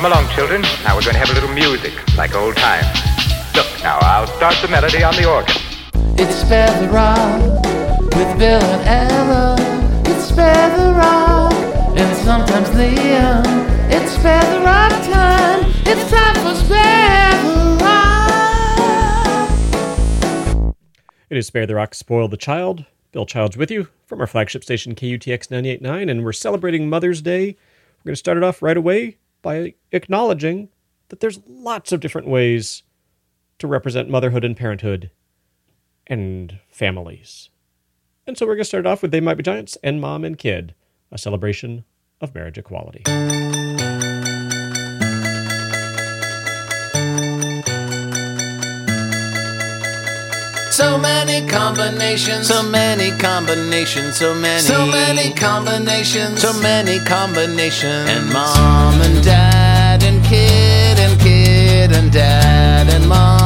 Come along, children. Now we're going to have a little music, like old times. Look, now I'll start the melody on the organ. It's Spare the Rock with Bill and Ella. It's Spare the Rock and sometimes Liam. It's Spare the Rock time. It's time for Spare the Rock. It is Spare the Rock, Spoil the Child. Bill Childs with you from our flagship station KUTX 98.9, and we're celebrating Mother's Day. We're going to start it off right away by acknowledging that there's lots of different ways to represent motherhood and parenthood and families. And so we're going to start off with They Might Be Giants and Mom and Kid, a celebration of marriage equality. So many combinations. So many combinations, so many, So many combinations. so many combinations. And mom and dad and kid and kid and dad and mom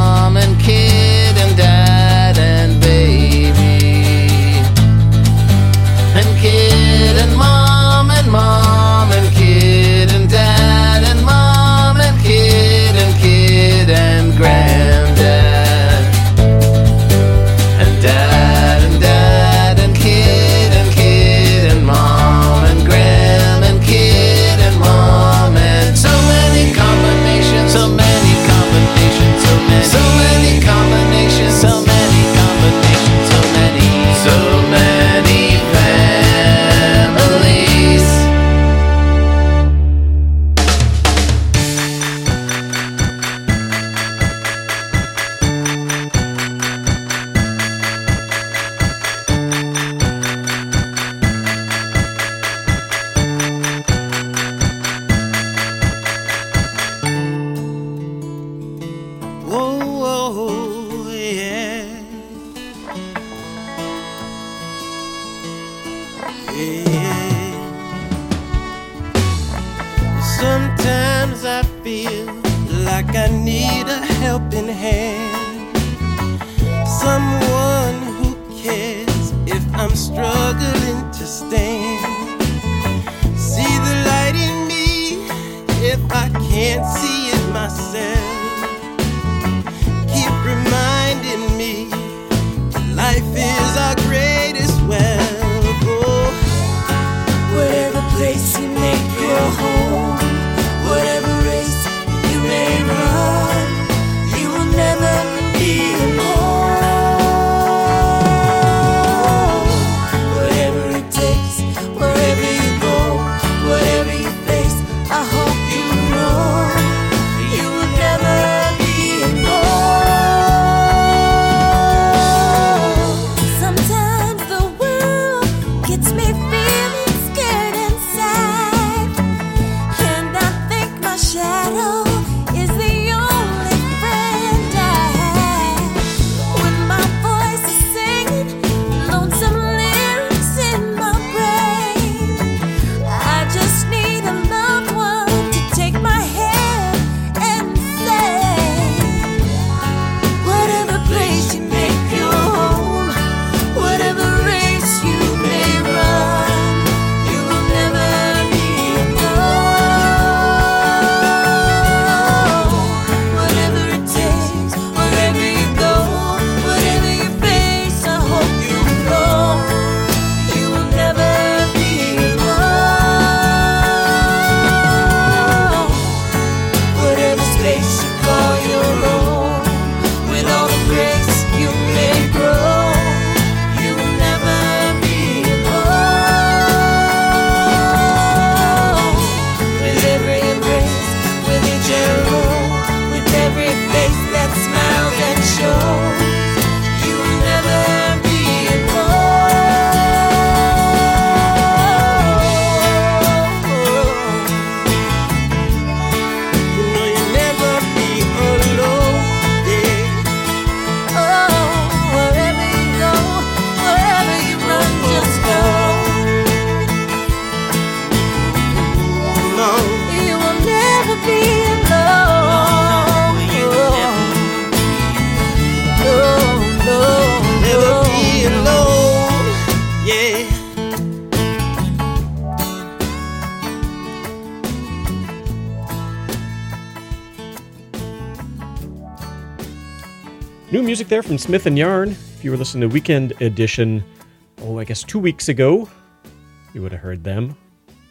from Smith and Yarn. If you were listening to Weekend Edition, oh, I guess two weeks ago, you would have heard them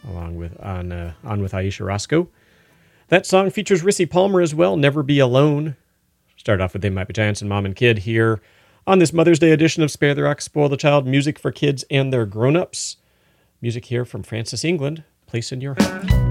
along with on uh, on with Ayesha Rascoe. That song features Rissi Palmer as well. Never be alone. Start off with "They Might Be Giants" and "Mom and Kid" here on this Mother's Day edition of Spare the Rock, Spoil the Child: Music for Kids and Their Grown-Ups. Music here from Frances England. Place in your heart.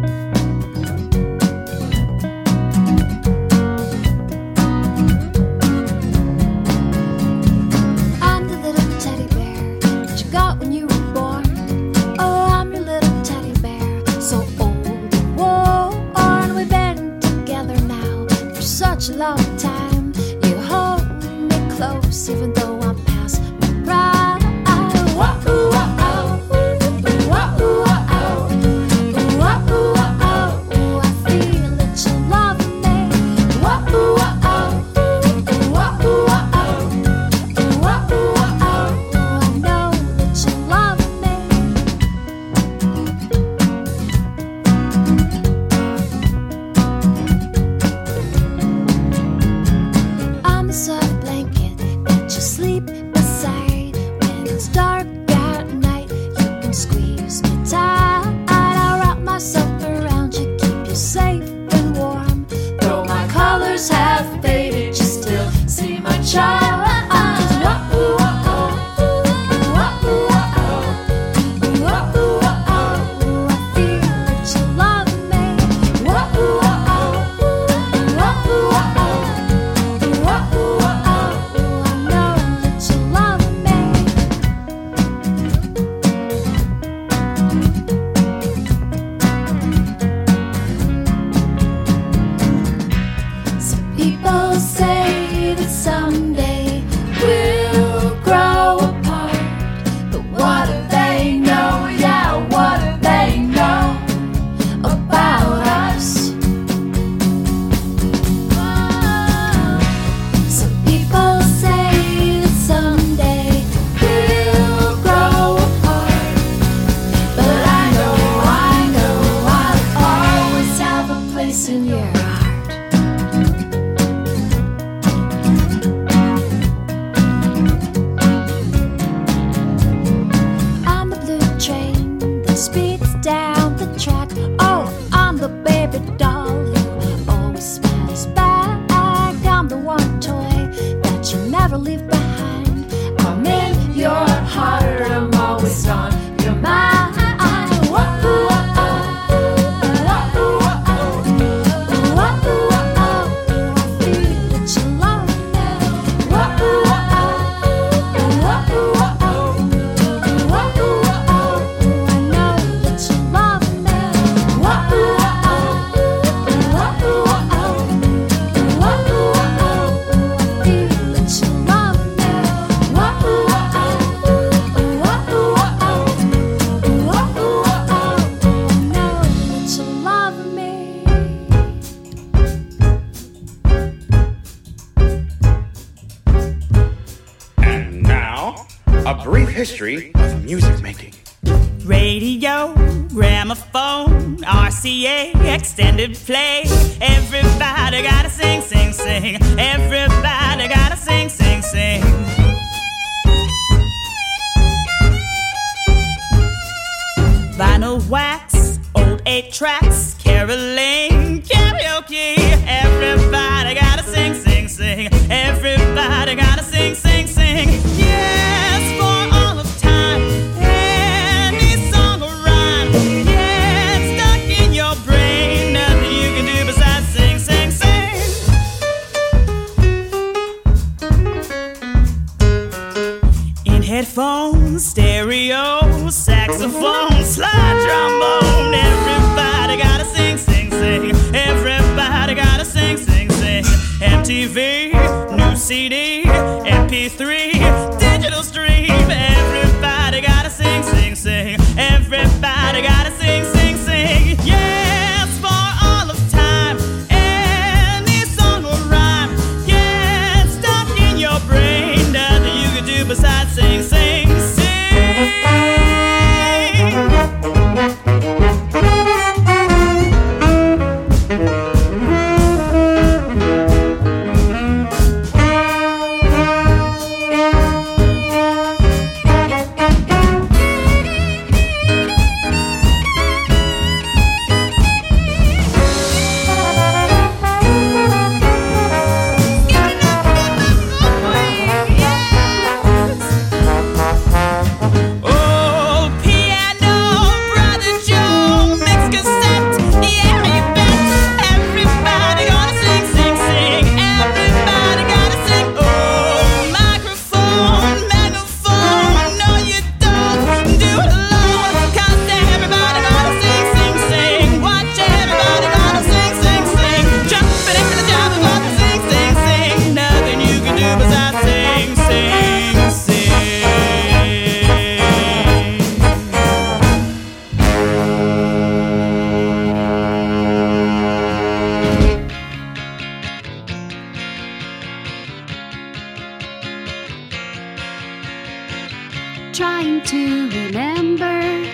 trying to remember,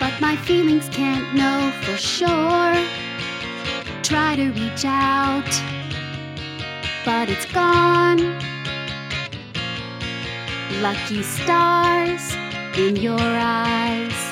but my feelings can't know for sure. Try to reach out, but it's gone. Lucky stars in your eyes.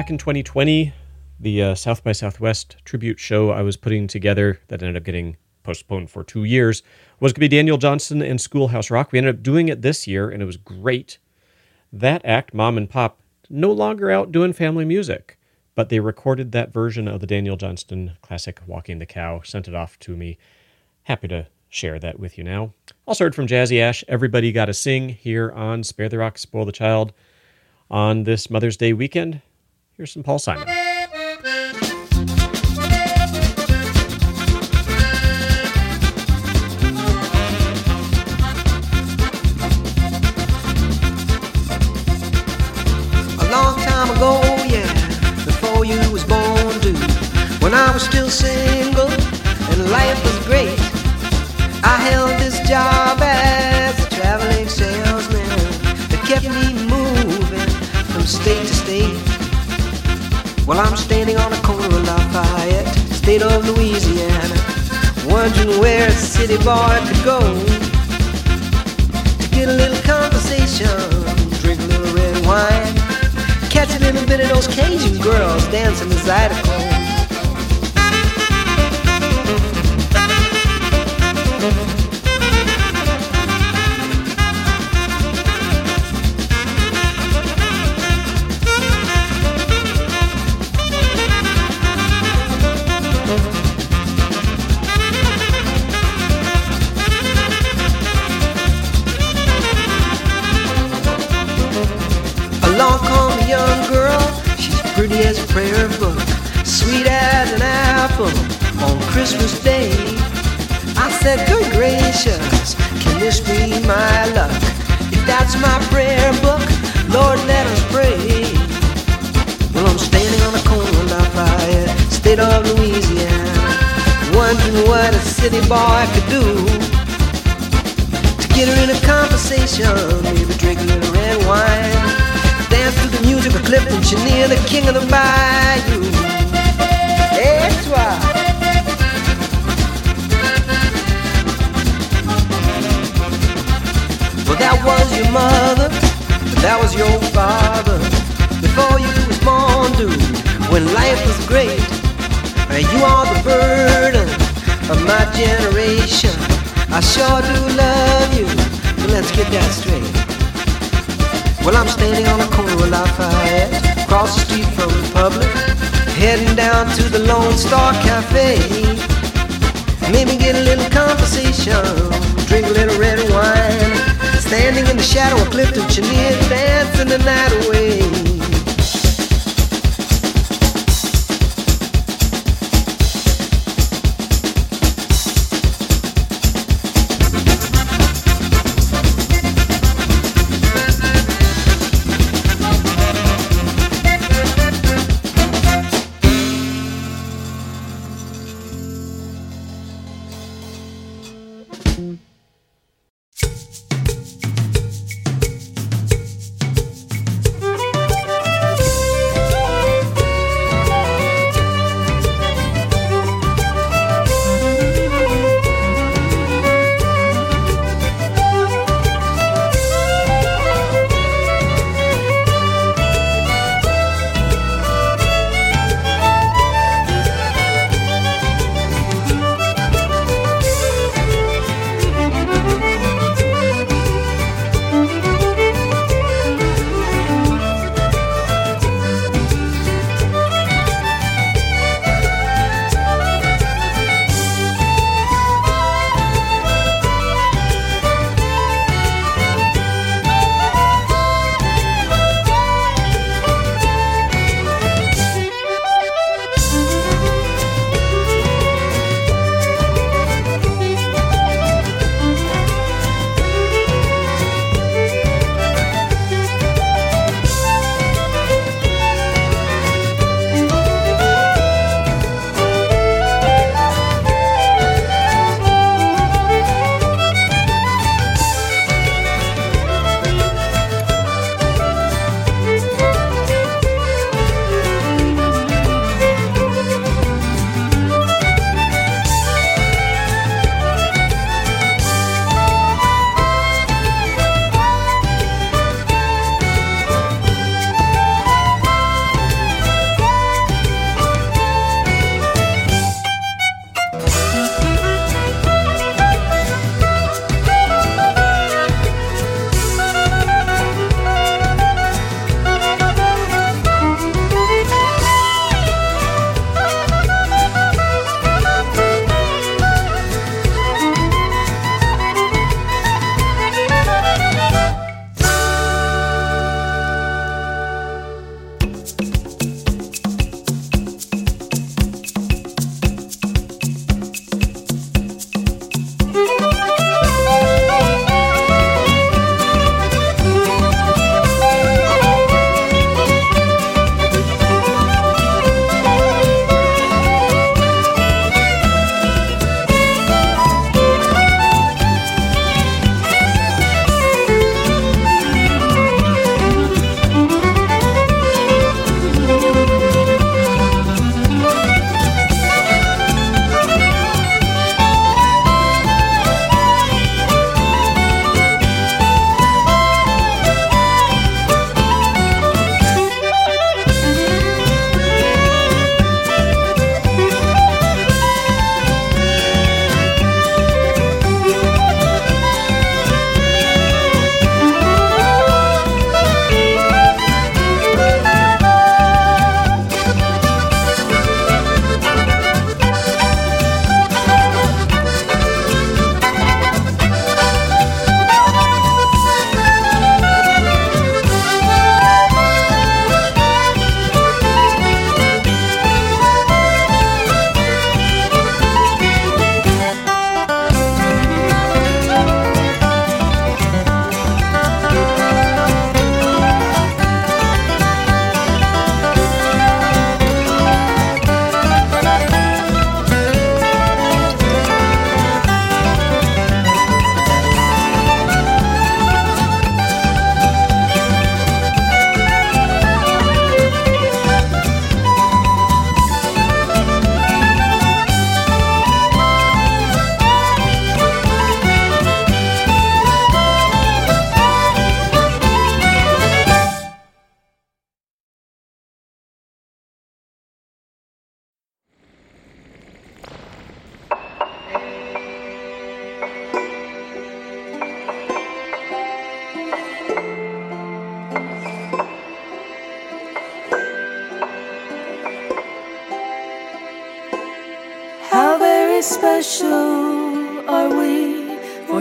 Back in 2020, the uh, South by Southwest tribute show I was putting together that ended up getting postponed for two years was going to be Daniel Johnston and Schoolhouse Rock. We ended up doing it this year, and it was great. That act, Mom and Pop, no longer out doing family music, but they recorded that version of the Daniel Johnston classic Walking the Cow, sent it off to me. Happy to share that with you now. Also heard from Jazzy Ash, Everybody Gotta Sing, here on Spare the Rock, Spoil the Child on this Mother's Day weekend. Here's some Paul Simon. A long time ago, yeah, before you was born, dude. When I was still single and life was great, I held this job as a traveling salesman that kept me moving from state to state. Well, I'm standing on the corner of Lafayette, state of Louisiana, wondering where a city boy could go to get a little conversation, drink a little red wine, catch a little bit of those Cajun girls dancing the Zydeco. City boy could do to get her in a conversation. Maybe drink a little red wine. Dance to the music of Clifton Chenier, the king of the bayou. That's why. Well, that was your mother, that was your father. Before you was born, dude, when life was great. You are the burden of my generation. I sure do love you, but let's get that straight. Well, I'm standing on the corner of Lafayette, across the street from the Republic, heading down to the Lone Star Cafe. Maybe get a little conversation, drink a little red wine. Standing in the shadow of Clifton Chenier, dancing the night away.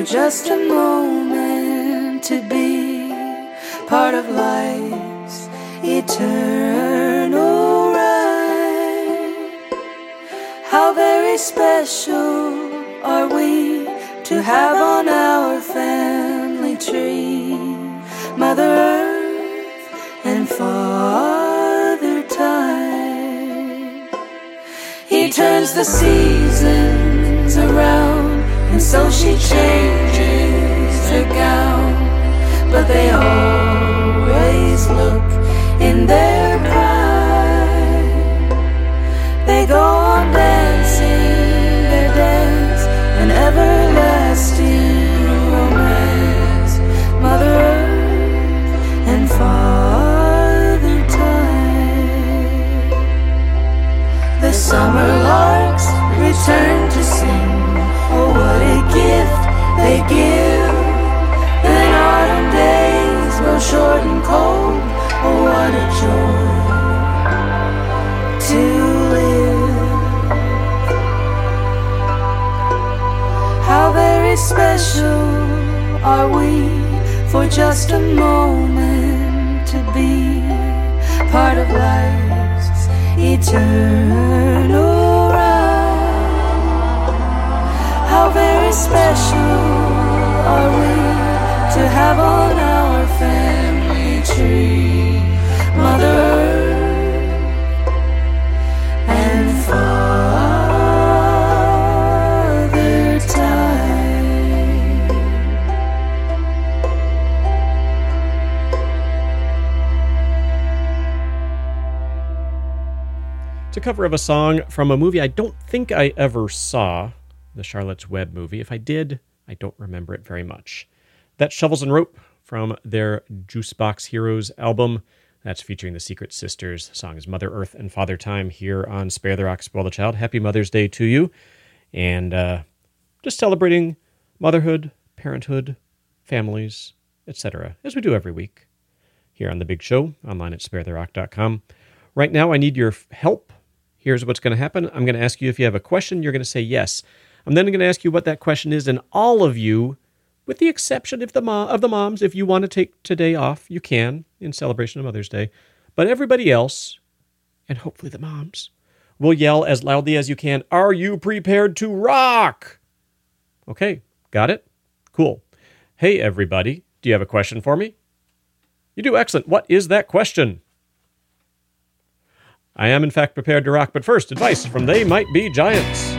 Just a moment to be part of life's eternal ride. How very special are we to have on our family tree Mother Earth and Father Time. He turns the seasons around, and so she changes her gown. But they always look in their pride. They go on dancing their dance, an everlasting romance. Mother Earth and Father Time. The summer larks return to sing. Gift they give. Then autumn days grow short and cold. Oh, what a joy to live. How very special are we for just a moment to be part of life's eternal How very special are we to have on our family tree Mother and Father Time. A cover of a song from a movie I don't think I ever saw, the Charlotte's Web movie. If I did, I don't remember it very much. That's Shovels and Rope from their Juicebox Heroes album. That's featuring the Secret Sisters. The song is Mother Earth and Father Time here on Spare the Rock, Spoil the Child. Happy Mother's Day to you. And uh, just celebrating motherhood, parenthood, families, etc., as we do every week here on The Big Show, online at sparetherock.com. Right now, I need your help. Here's what's going to happen. I'm going to ask you if you have a question. You're going to say yes. I'm then going to ask you what that question is, and all of you, with the exception of the of the moms, if you want to take today off, you can in celebration of Mother's Day. But everybody else, and hopefully the moms, will yell as loudly as you can, "Are you prepared to rock?" Okay, got it? Cool. Hey everybody, do you have a question for me? You do excellent. What is that question? I am, in fact, prepared to rock, but first, advice from They Might Be Giants.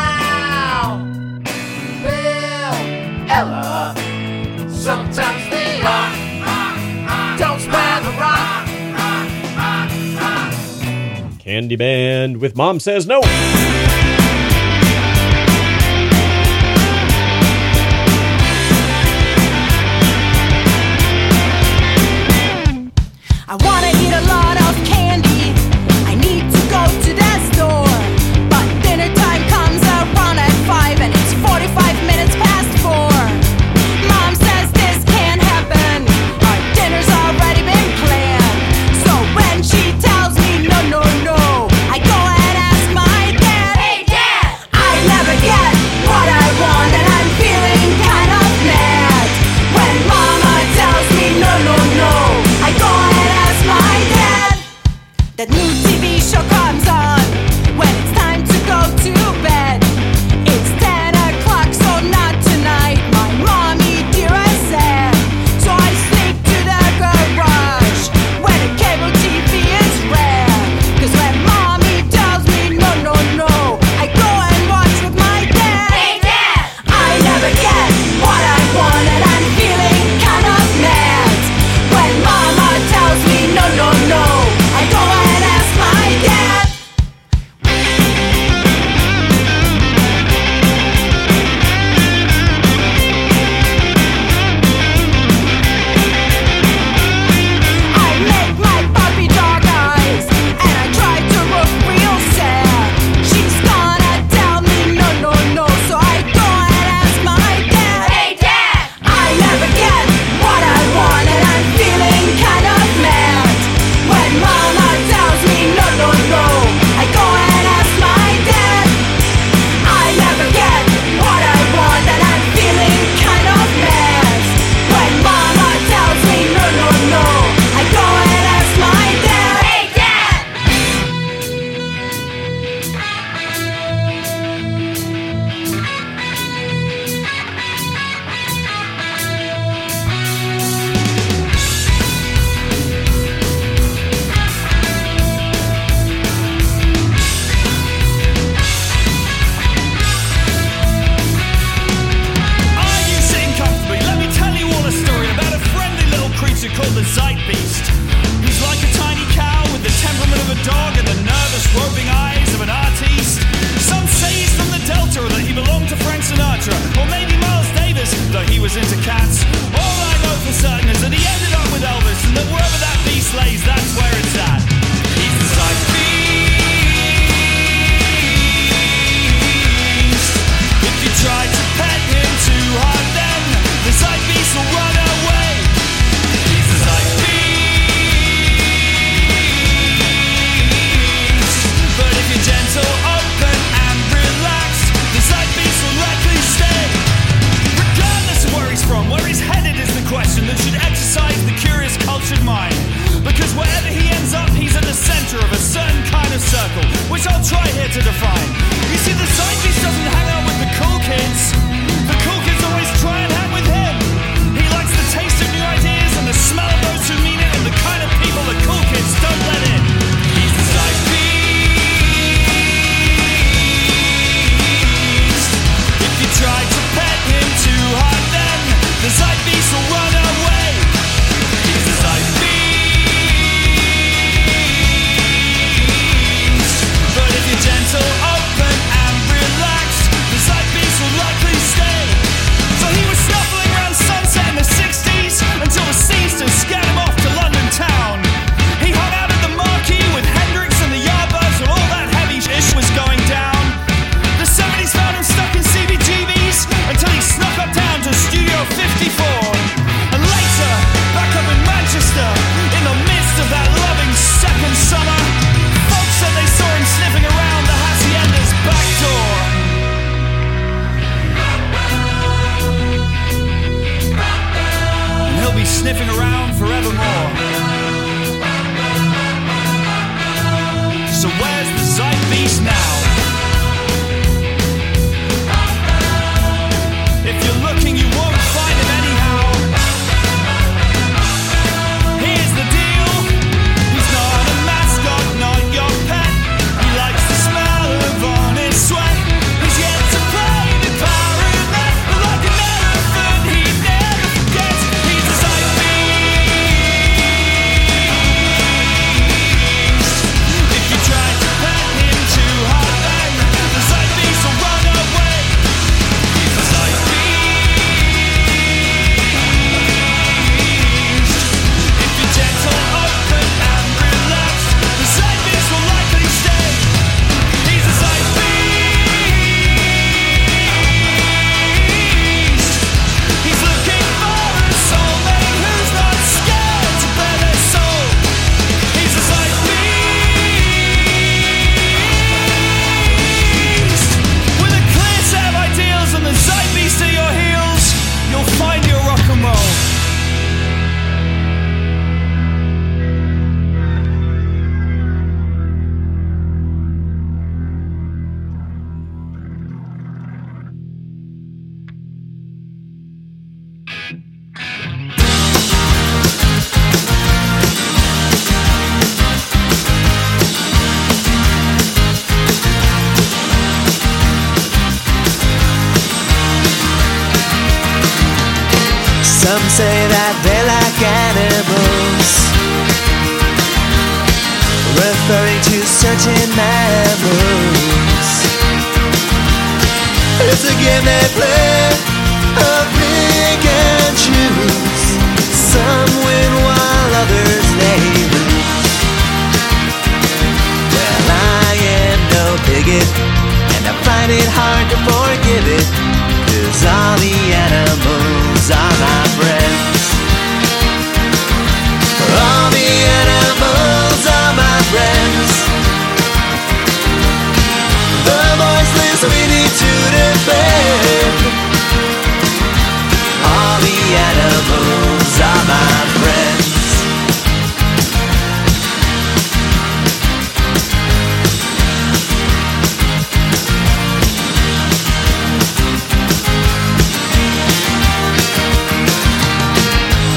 Candy Band with Mom Says No.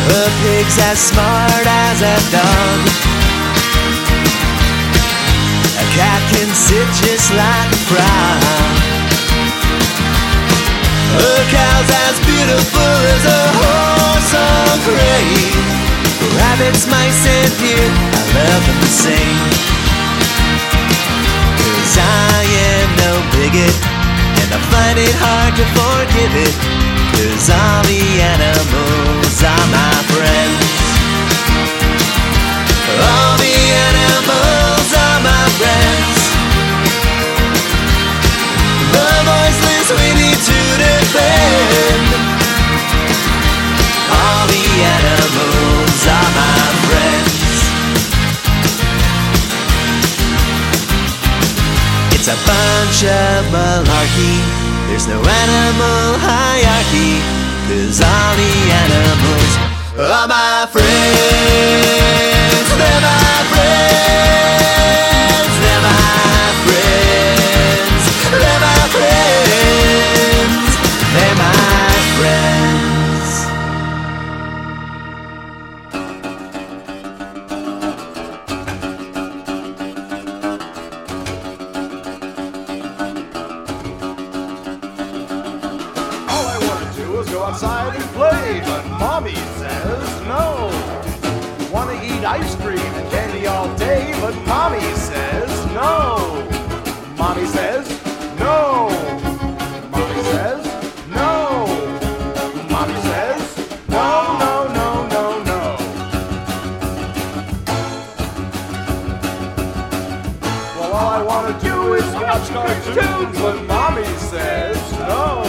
A pig's as smart as a dog. A cat can sit just like a frog. A cow's as beautiful as a horse or gray. Rabbits, mice, and deer, I love them the same. Cause I am no bigot, and I find it hard to forgive it. Cause all the animals are my friends. All the animals are my friends. The voiceless we need to defend. All the animals are my friends. It's a bunch of malarkey. There's no animal hierarchy, cause all the animals are my friends. They're my friends. I wanna do is watch cartoons, but mommy says no.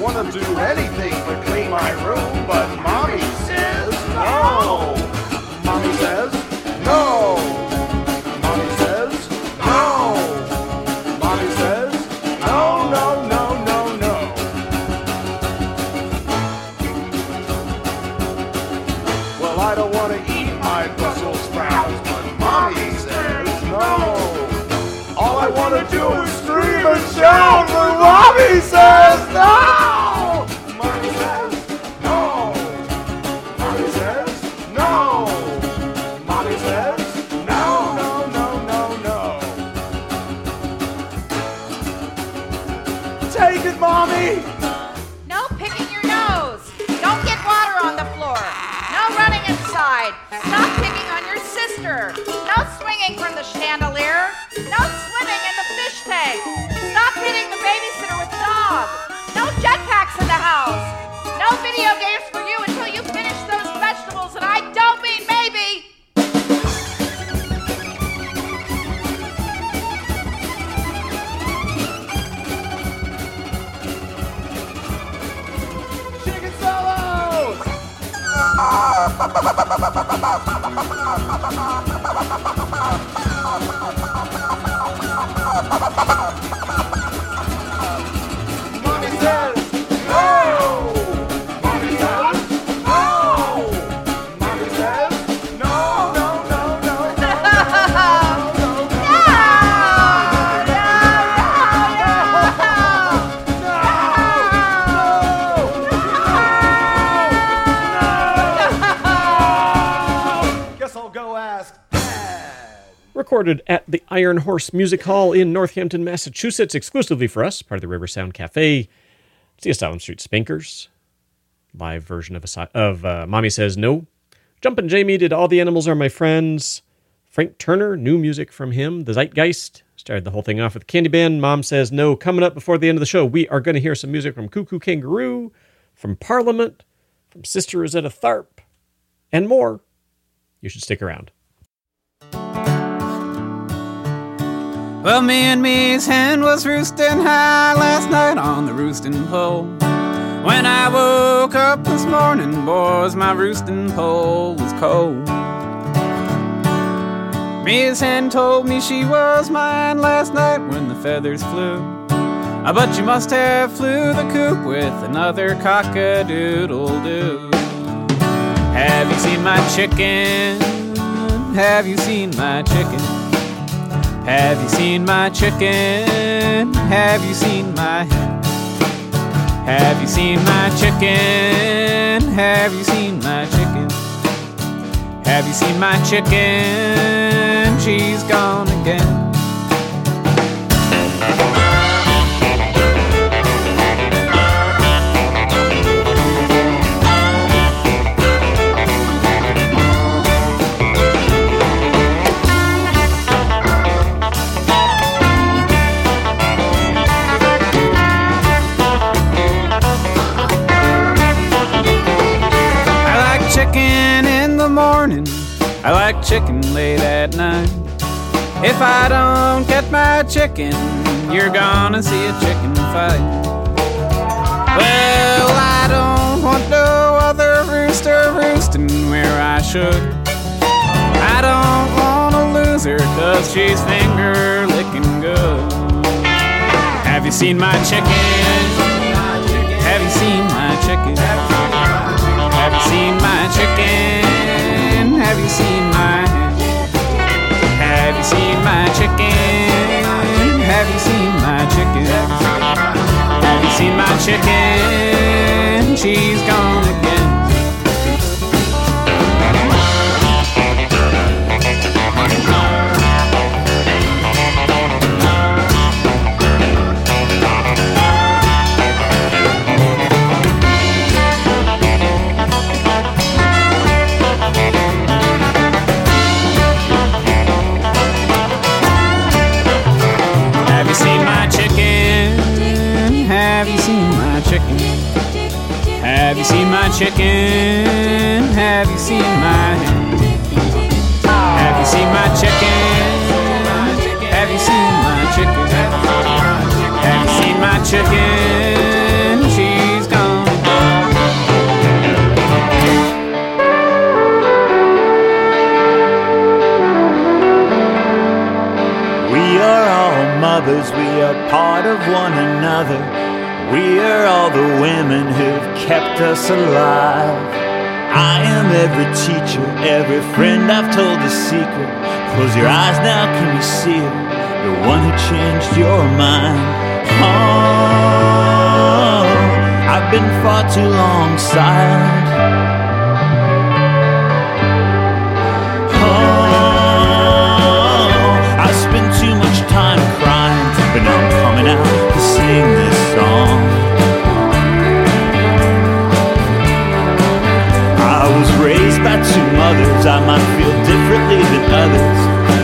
Wanna do anything but clean my room, but mommy says no. Mommy says no. Scream 哈哈哈哈 Recorded at the Iron Horse Music Hall in Northampton, Massachusetts, exclusively for us, part of the River Sound Cafe. See Asylum Street Spankers, Live version of, Asy- of uh, Mommy Says No. Jumpin' Jamie did All the Animals Are My Friends. Frank Turner, new music from him. The Zeitgeist started the whole thing off with Candy Band. Mom Says No. Coming up before the end of the show, we are going to hear some music from Koo Koo Kanga Roo, from Parliament, from Sister Rosetta Tharpe, and more. You should stick around. Well, me and me's hen was roosting high last night on the roosting pole. When I woke up this morning, boys, my roosting pole was cold. Me's hen told me she was mine last night when the feathers flew. Uh, But you must have flew the coop with another cock-a-doodle-doo. Have you seen my chicken? Have you seen my chicken? Have you seen my chicken? Have you seen my hen? Have you seen my chicken? Have you seen my chicken? Have you seen my chicken? She's gone again. Morning. I like chicken late at night. If I don't get my chicken, you're gonna see a chicken fight. Well, I don't want no other rooster roosting where I should. I don't wanna lose her, cause she's finger licking good. Have you seen my chicken? Have you seen my chicken? Have you seen my chicken? Have you seen my Have you seen my chicken? Have you seen my chicken? Have you seen my chicken? She's gone again. you seen my chicken? Have you seen my Have you seen my chicken? Have you seen my chicken? Have you seen my chicken? She's gone. We are all mothers, we are part of one another. We are all the women who've kept us alive. I am every teacher, every friend I've told the secret. Close your eyes now, can you see it? The one who changed your mind. Oh, I've been far too long silent. Two mothers, I might feel differently than others.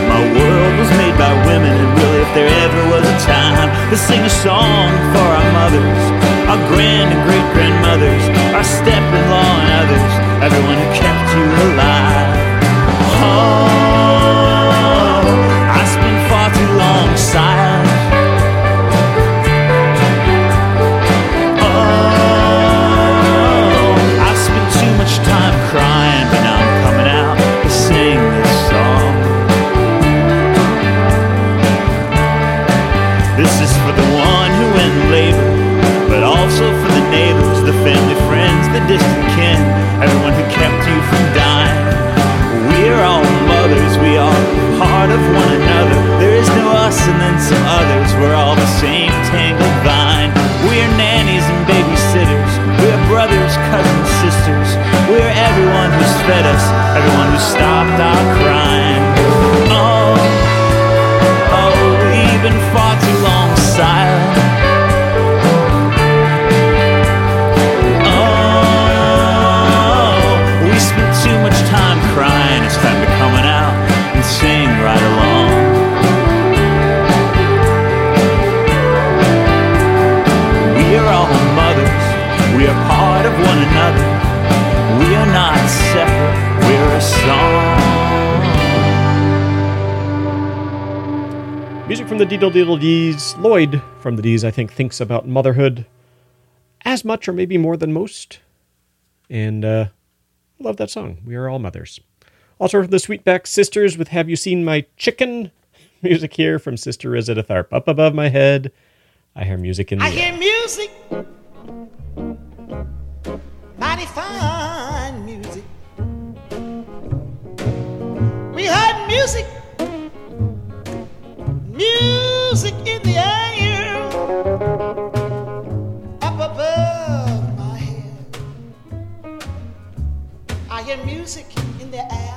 My world was made by women, and really, if there ever was a time to sing a song for our mothers, our grand and great grandmothers, our step in law and others, everyone who kept you distant kin, everyone who kept you from dying. We're all mothers, we are part of one another. There is no us and then some others, we're all the same tangled vine. We're nannies and babysitters, we're brothers, cousins, sisters. We're everyone who's fed us, everyone who stopped our crying. Of one another. We are not separate. We're a song. Music from the Diddle Diddle Dees. Lloyd from the Dees, I think, thinks about motherhood as much or maybe more than most. And uh, I love that song. We are all mothers. Also from the Sweetback Sisters with Have You Seen My Chicken? Music here from Sister Rosetta Tharpe. Up above my head, I hear music in the I air. hear music, mighty fine music. We heard music, music in the air, up above my head. I hear music in the air,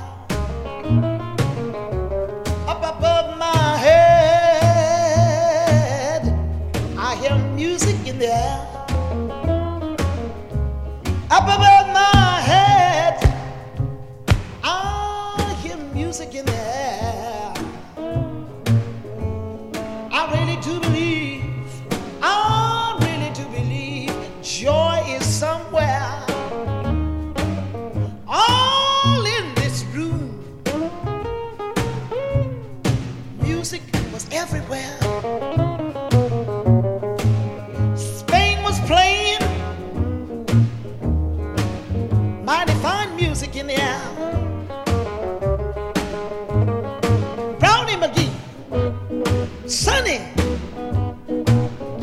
Up Brownie McGhee, Sonny,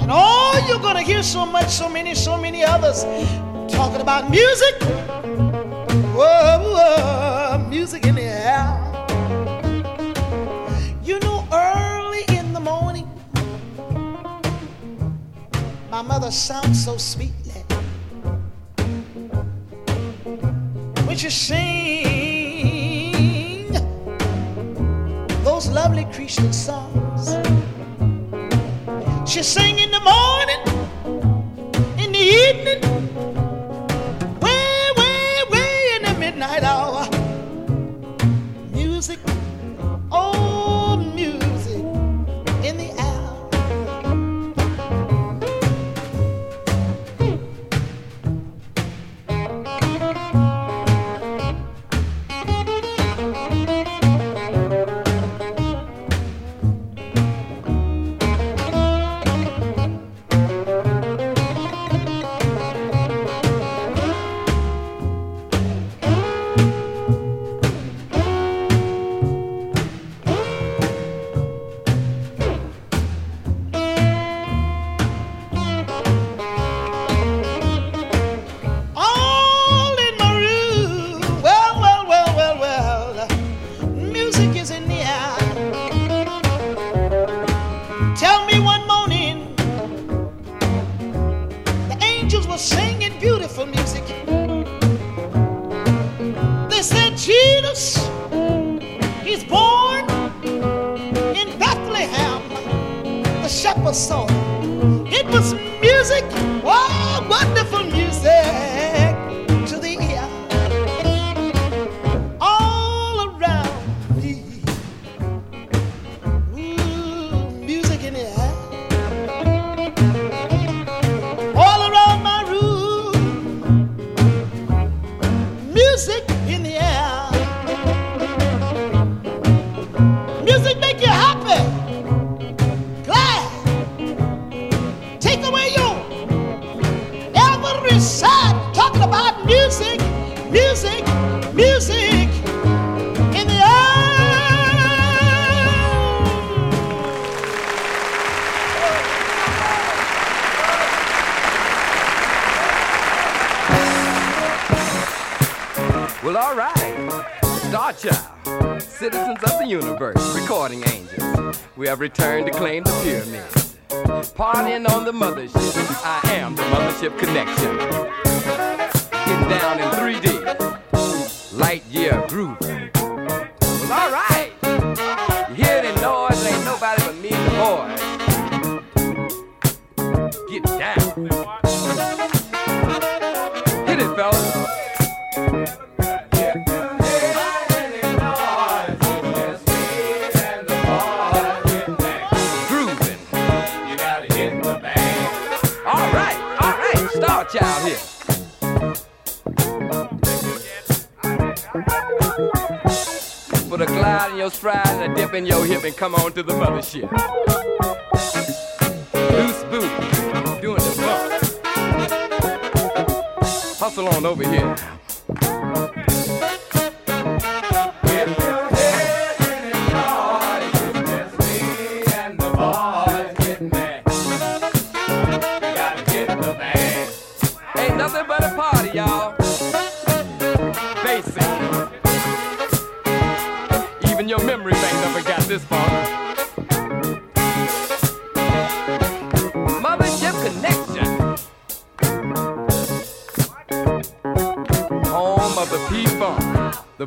and all you're gonna hear so much, so many, so many others talking about music. Whoa, whoa, music in the air. You know, early in the morning, my mother sounds so sweetly. She sing those lovely Christian songs, she sing in the morning, in the evening, every. come on to the mothership.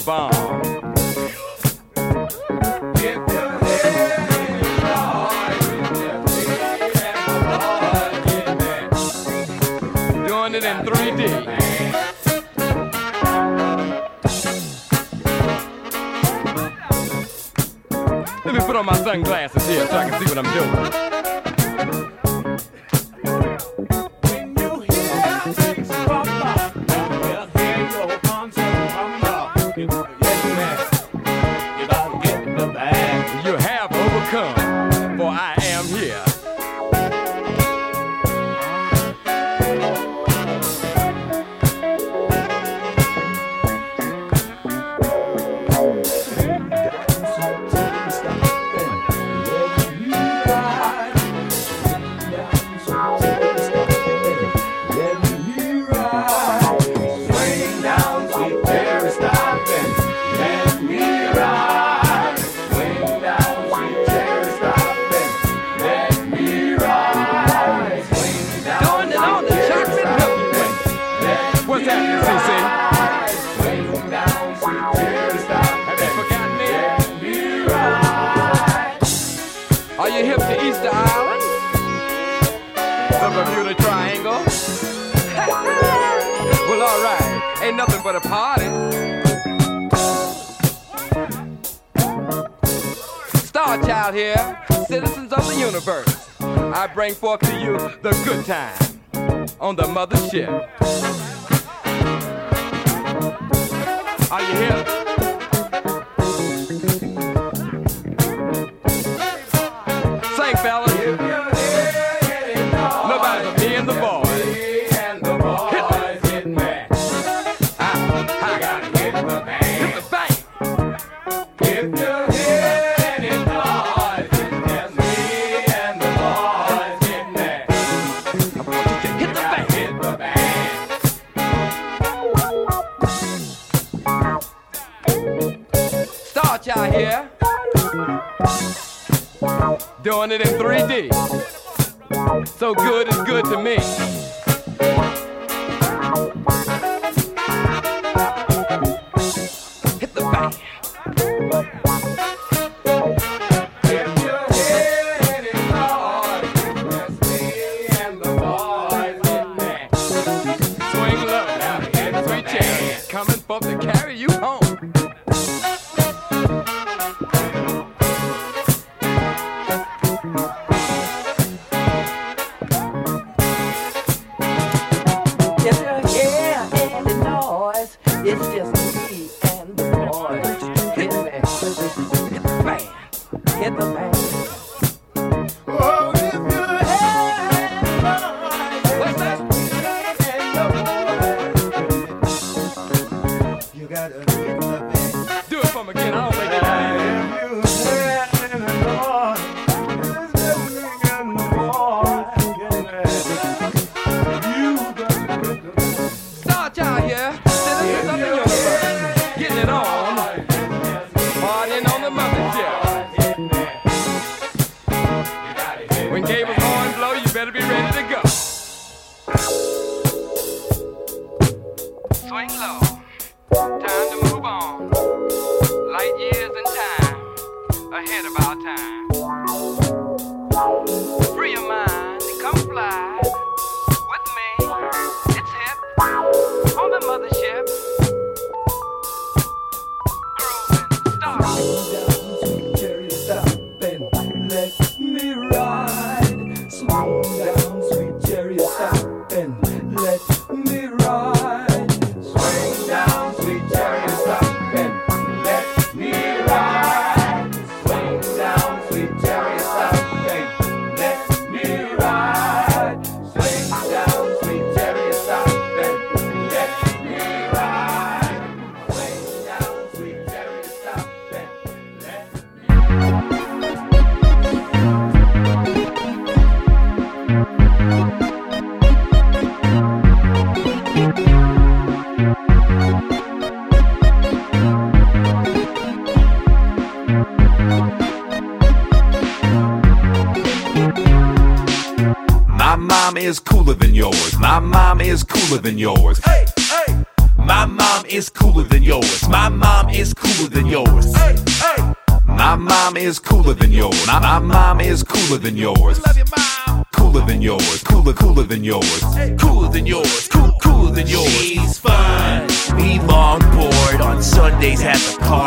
bomb. here, citizens of the universe, I bring forth to you the good time on the mothership. Are you here?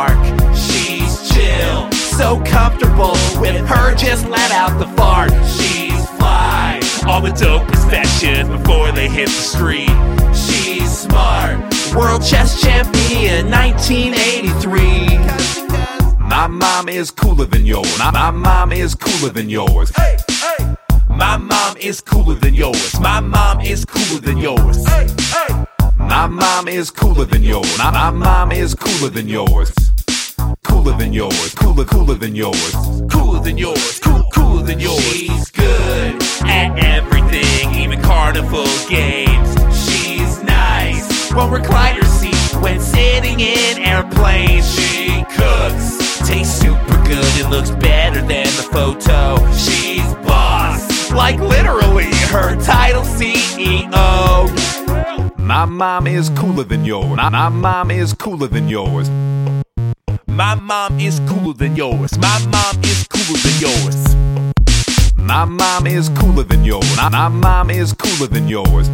Park. She's chill, so comfortable with her. Just let out the fart. She's fly. All the dope is fashion before they hit the street. She's smart. World chess champion 1983. My mom is cooler than yours. My, my mom is cooler than yours. Hey, hey, My mom is cooler than yours. My mom is cooler than yours. hey, hey. My mom is cooler than yours. My, my mom is cooler than yours. Cooler than yours. Cooler, cooler than yours. Cooler than yours. Cool, cooler than yours. She's good at everything, even carnival games. She's nice. One recliner seat when sitting in airplanes. She cooks, tastes super good, and looks better than the photo. She's boss, like literally her title CEO. My mom is cooler than yours. My, my mom is cooler than yours. My mom is cooler than yours. My mom is cooler than yours. My mom is cooler than yours. My, my mom is cooler than yours.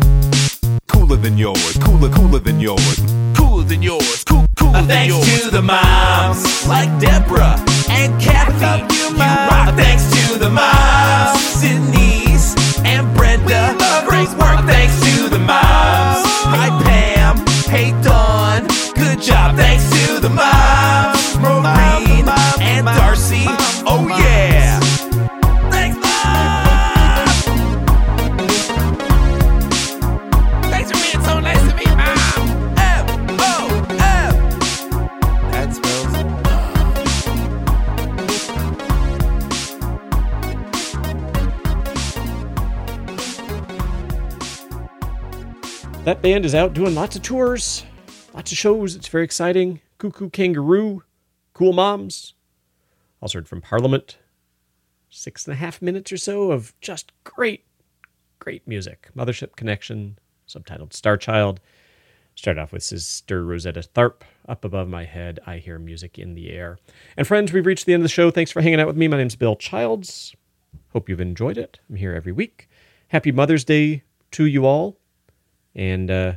Cooler than yours. Cooler, cooler than yours. Cooler than yours. Cool, cooler than Thanks yours. to the moms like Deborah and Kathy. You rock. Thanks to the moms, Denise and Brenda. Great work. Thanks to the moms. Hi Pam. Hey Dawn. Good job. Thanks That band is out doing lots of tours, lots of shows. It's very exciting. Koo Koo Kanga Roo, Cool Moms, Also heard from Parliament. Six and a half minutes or so of just great, great music. Mothership Connection, subtitled Star Child. Start off with Sister Rosetta Tharpe. Up above my head, I hear music in the air. And friends, we've reached the end of the show. Thanks for hanging out with me. My name's Bill Childs. Hope you've enjoyed it. I'm here every week. Happy Mother's Day to you all. And uh,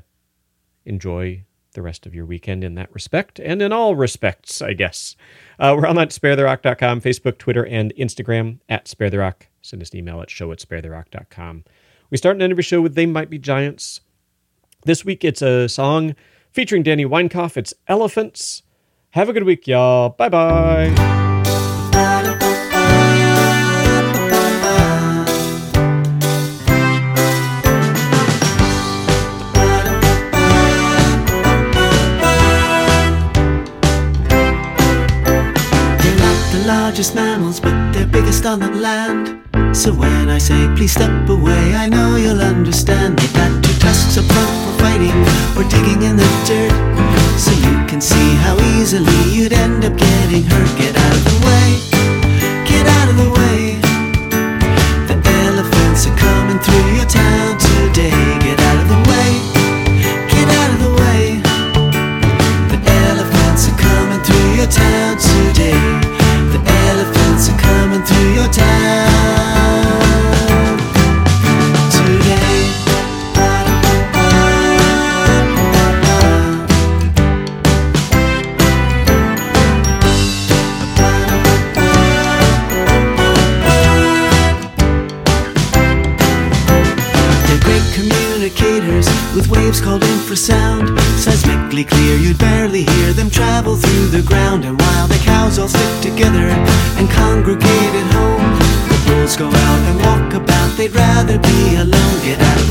enjoy the rest of your weekend in that respect and in all respects, I guess. Uh, we're on at sparetherock.com, Facebook, Twitter, and Instagram at sparetherock. Send us an email at show at sparetherock.com. We start and end every show with They Might Be Giants. This week it's a song featuring Danny Weinkauf. It's Elephants. Have a good week, y'all. Bye bye. Largest mammals, but they're biggest on the land. So when I say please step away, I know you'll understand. They've got two tusks up front for fighting or digging in the dirt. So you can see how easily you'd end up getting hurt. Get out of the way, get out of the way. The elephants are coming through your town today. Called infrasound. Seismically clear, you'd barely hear them travel through the ground. And while the cows all stick together and congregate at home, the bulls go out and walk about. They'd rather be alone. Get out